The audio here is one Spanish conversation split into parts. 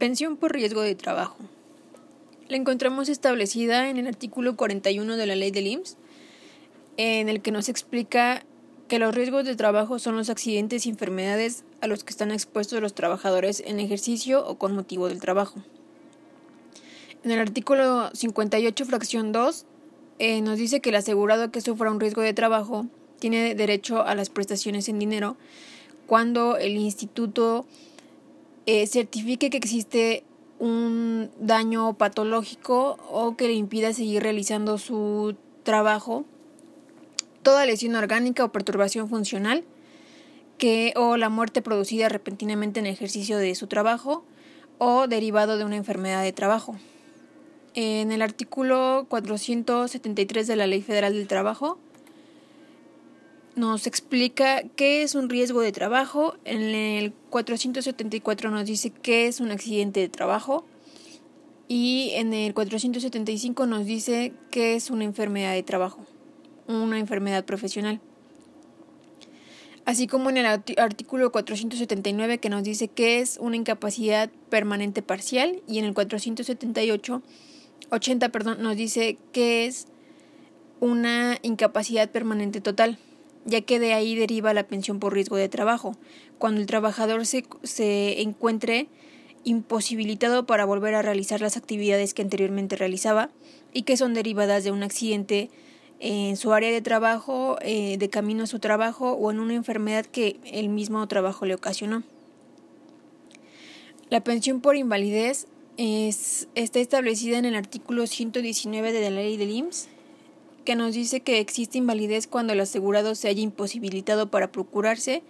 Pensión por riesgo de trabajo. La encontramos establecida en el artículo 41 de la ley del IMSS, en el que nos explica que los riesgos de trabajo son los accidentes y enfermedades a los que están expuestos los trabajadores en ejercicio o con motivo del trabajo. En el artículo 58, fracción 2, eh, nos dice que el asegurado que sufra un riesgo de trabajo tiene derecho a las prestaciones en dinero cuando el instituto eh, certifique que existe un daño patológico o que le impida seguir realizando su trabajo, toda lesión orgánica o perturbación funcional, que o la muerte producida repentinamente en ejercicio de su trabajo o derivado de una enfermedad de trabajo. En el artículo 473 de la Ley Federal del Trabajo nos explica qué es un riesgo de trabajo. En el 474 nos dice qué es un accidente de trabajo. Y en el 475 nos dice qué es una enfermedad de trabajo, una enfermedad profesional. Así como en el artículo 479 que nos dice qué es una incapacidad permanente parcial y en el 478 80, perdón, nos dice qué es una incapacidad permanente total ya que de ahí deriva la pensión por riesgo de trabajo, cuando el trabajador se, se encuentre imposibilitado para volver a realizar las actividades que anteriormente realizaba y que son derivadas de un accidente en su área de trabajo, eh, de camino a su trabajo o en una enfermedad que el mismo trabajo le ocasionó. La pensión por invalidez es, está establecida en el artículo 119 de la ley del IMSS que nos dice que existe invalidez cuando el asegurado se haya imposibilitado para procurarse,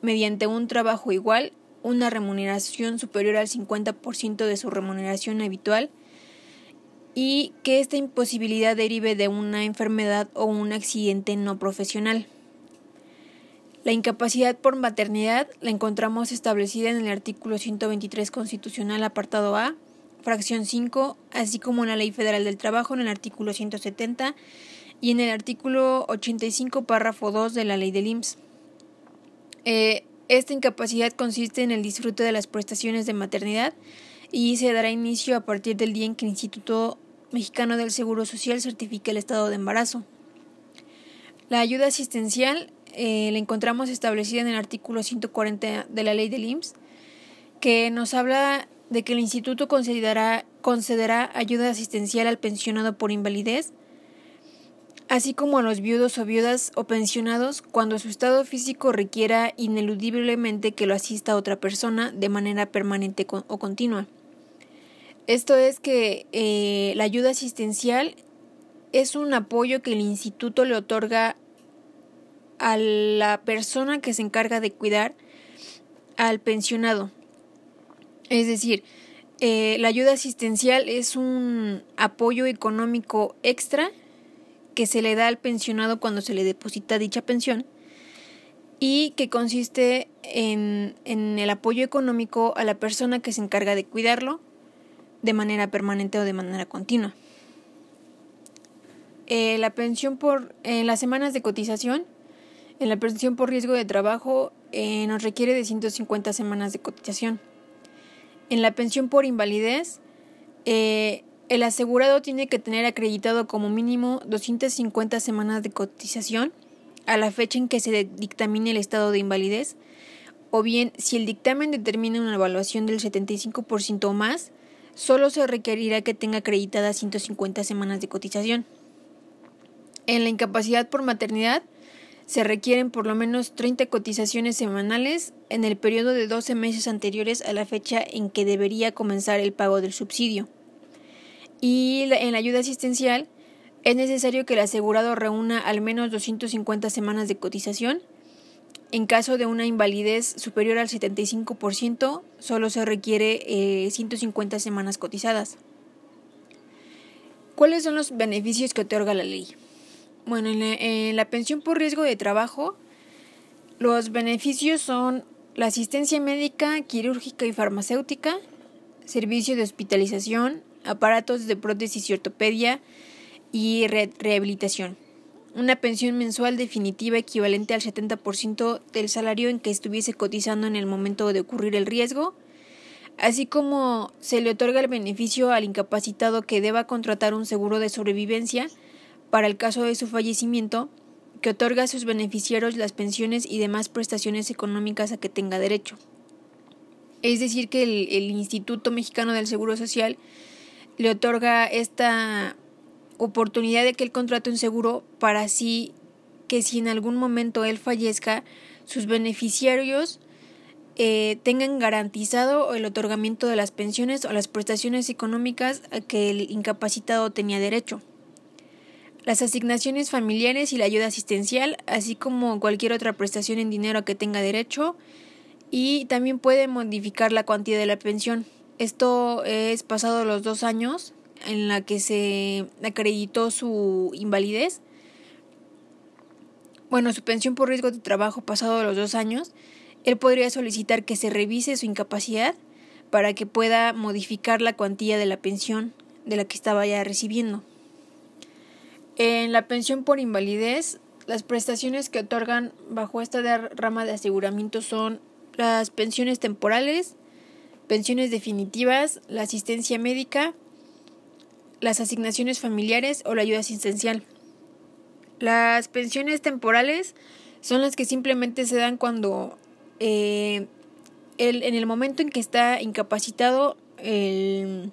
mediante un trabajo igual, una remuneración superior al 50% de su remuneración habitual y que esta imposibilidad derive de una enfermedad o un accidente no profesional. La incapacidad por maternidad la encontramos establecida en el artículo 123 constitucional apartado A, fracción 5, así como en la Ley Federal del Trabajo en el artículo 170 y en el artículo 85, párrafo 2 de la Ley del IMSS. Eh, esta incapacidad consiste en el disfrute de las prestaciones de maternidad y se dará inicio a partir del día en que el Instituto Mexicano del Seguro Social certifique el estado de embarazo. La ayuda asistencial eh, la encontramos establecida en el artículo 140 de la ley del IMSS, que nos habla de que el instituto concederá, concederá ayuda asistencial al pensionado por invalidez, así como a los viudos o viudas o pensionados cuando su estado físico requiera ineludiblemente que lo asista otra persona de manera permanente o continua. Esto es que eh, la ayuda asistencial es un apoyo que el instituto le otorga a la persona que se encarga de cuidar al pensionado es decir, eh, la ayuda asistencial es un apoyo económico extra que se le da al pensionado cuando se le deposita dicha pensión y que consiste en, el apoyo económico a la persona que se encarga de cuidarlo de manera permanente o de manera continua. Eh, la pensión por en las semanas de cotización, en la pensión por riesgo de trabajo eh, nos requiere de 150 semanas de cotización. En la pensión por invalidez, eh, el asegurado tiene que tener acreditado como mínimo 250 semanas de cotización a la fecha en que se dictamine el estado de invalidez, o bien si el dictamen determina una evaluación del 75% o más, solo se requerirá que tenga acreditadas 150 semanas de cotización. En la incapacidad por maternidad, se requieren por lo menos 30 cotizaciones semanales en el periodo de 12 meses anteriores a la fecha en que debería comenzar el pago del subsidio. Y en la ayuda asistencial es necesario que el asegurado reúna al menos 250 semanas de cotización. En caso de una invalidez superior al 75%, solo se requiere 150 eh, semanas cotizadas. ¿Cuáles son los beneficios que otorga la ley? Bueno, en la, pensión por riesgo de trabajo, los beneficios son la asistencia médica, quirúrgica y farmacéutica, servicio de hospitalización, aparatos de prótesis y ortopedia y rehabilitación. Una pensión mensual definitiva equivalente al 70% del salario en que estuviese cotizando en el momento de ocurrir el riesgo, así como se le otorga el beneficio al incapacitado que deba contratar un seguro de sobrevivencia para el caso de su fallecimiento, que otorga a sus beneficiarios las pensiones y demás prestaciones económicas a que tenga derecho. Es decir, que el, el Instituto Mexicano del Seguro Social le otorga esta oportunidad de que él contrate un seguro para así que si en algún momento él fallezca, sus beneficiarios eh, tengan garantizado el otorgamiento de las pensiones o las prestaciones económicas a que el incapacitado tenía derecho. Las asignaciones familiares y la ayuda asistencial, así como cualquier otra prestación en dinero a que tenga derecho, y también puede modificar la cuantía de la pensión. Esto es pasado los dos años en la que se acreditó su invalidez. Bueno, su pensión por riesgo de trabajo pasado los dos años, él podría solicitar que se revise su incapacidad para que pueda modificar la cuantía de la pensión de la que estaba ya recibiendo. En la pensión por invalidez, las prestaciones que otorgan bajo esta rama de aseguramiento son las pensiones temporales, pensiones definitivas, la asistencia médica, las asignaciones familiares o la ayuda asistencial. Las pensiones temporales son las que simplemente se dan cuando eh, en el momento en que está incapacitado el,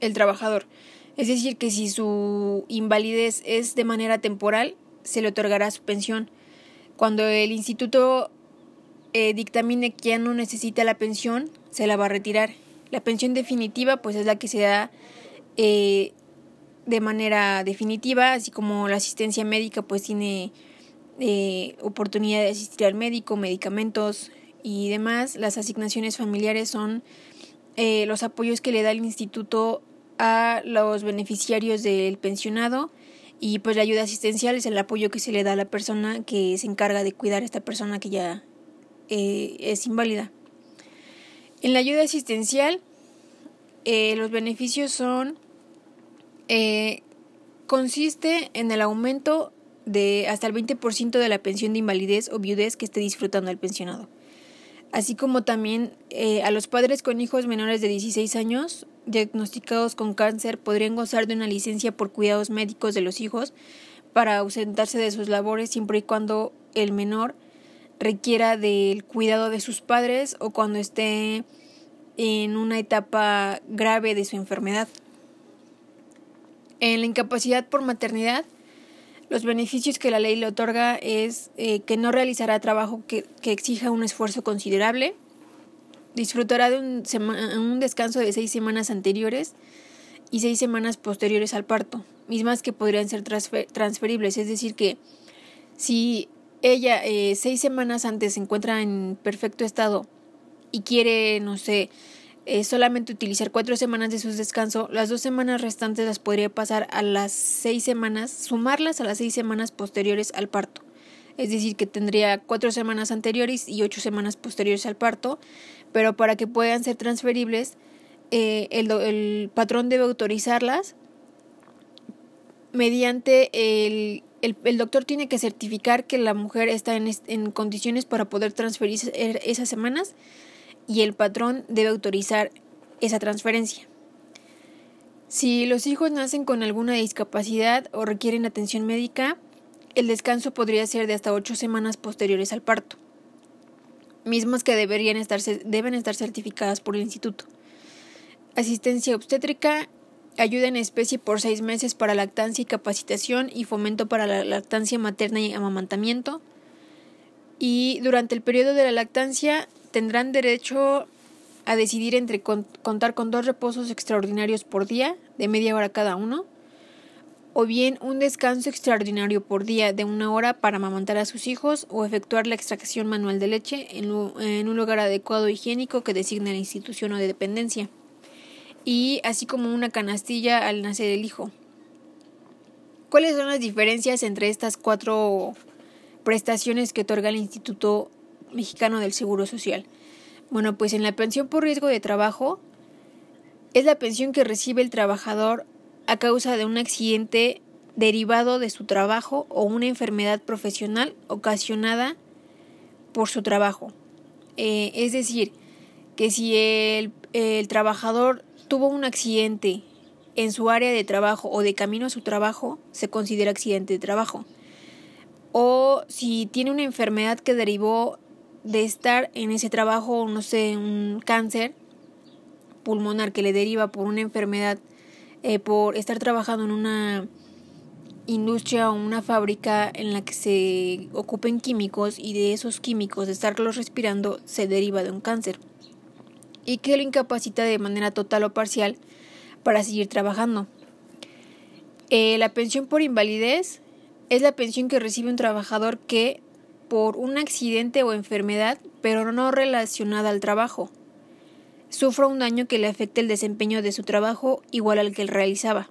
el trabajador. Es decir, que si su invalidez es de manera temporal, se le otorgará su pensión. Cuando el instituto eh, dictamine que ya no necesita la pensión, se la va a retirar. La pensión definitiva, pues es la que se da eh, de manera definitiva, así como la asistencia médica, pues tiene eh, oportunidad de asistir al médico, medicamentos y demás. Las asignaciones familiares son eh, los apoyos que le da el instituto a los beneficiarios del pensionado y pues la ayuda asistencial es el apoyo que se le da a la persona que se encarga de cuidar a esta persona que ya eh, es inválida. En la ayuda asistencial los beneficios son consiste en el aumento de hasta el 20% de la pensión de invalidez o viudez que esté disfrutando el pensionado. Así como también eh, a los padres con hijos menores de 16 años diagnosticados con cáncer podrían gozar de una licencia por cuidados médicos de los hijos para ausentarse de sus labores siempre y cuando el menor requiera del cuidado de sus padres o cuando esté en una etapa grave de su enfermedad. En la incapacidad por maternidad, los beneficios que la ley le otorga es eh, que no realizará trabajo que, exija un esfuerzo considerable, disfrutará de un, un, descanso de seis semanas anteriores y seis semanas posteriores al parto, mismas que podrían ser transferibles, es decir, que si ella eh, seis semanas antes se encuentra en perfecto estado y quiere, no sé, solamente utilizar cuatro semanas de su descanso, las dos semanas restantes las podría pasar a las seis semanas, sumarlas a las seis semanas posteriores al parto. Es decir, que tendría cuatro semanas anteriores y ocho semanas posteriores al parto, pero para que puedan ser transferibles, eh, el, patrón debe autorizarlas mediante el, el, doctor tiene que certificar que la mujer está en, en condiciones para poder transferir esas semanas y el patrón debe autorizar esa transferencia. Si los hijos nacen con alguna discapacidad o requieren atención médica, el descanso podría ser de hasta ocho semanas posteriores al parto, mismas que deberían estar, deben estar certificadas por el instituto. Asistencia obstétrica, ayuda en especie por seis meses para lactancia y capacitación y fomento para la lactancia materna y amamantamiento. Y durante el periodo de la lactancia, tendrán derecho a decidir entre contar con dos reposos extraordinarios por día, de media hora cada uno, o bien un descanso extraordinario por día de una hora para amamantar a sus hijos o efectuar la extracción manual de leche en, un lugar adecuado higiénico que designe la institución o de dependencia, y así como una canastilla al nacer el hijo. ¿Cuáles son las diferencias entre estas cuatro prestaciones que otorga el Instituto Mexicano del Seguro Social. Bueno, pues en la pensión por riesgo de trabajo es la pensión que recibe el trabajador a causa de un accidente derivado de su trabajo o una enfermedad profesional ocasionada por su trabajo. Eh, es decir, que si el, el trabajador tuvo un accidente en su área de trabajo o de camino a su trabajo, se considera accidente de trabajo. O si tiene una enfermedad que derivó de estar en ese trabajo, no sé, un cáncer pulmonar que le deriva por una enfermedad, eh, por estar trabajando en una industria o una fábrica en la que se ocupen químicos y de esos químicos, de estarlos respirando, se deriva de un cáncer y que lo incapacita de manera total o parcial para seguir trabajando. Eh, la pensión por invalidez es la pensión que recibe un trabajador que por un accidente o enfermedad, pero no relacionada al trabajo, sufra un daño que le afecte el desempeño de su trabajo igual al que él realizaba.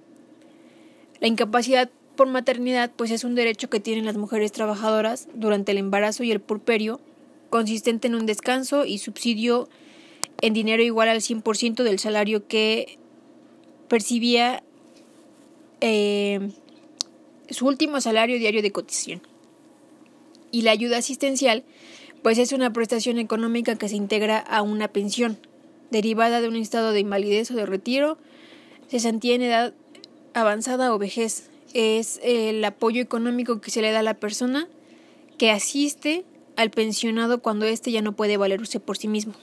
La incapacidad por maternidad pues es un derecho que tienen las mujeres trabajadoras durante el embarazo y el purperio, consistente en un descanso y subsidio en dinero igual al 100% del salario que percibía eh, su último salario diario de cotización. Y la ayuda asistencial pues es una prestación económica que se integra a una pensión, derivada de un estado de invalidez o de retiro, cesantía en edad avanzada o vejez, es el apoyo económico que se le da a la persona que asiste al pensionado cuando éste ya no puede valerse por sí mismo.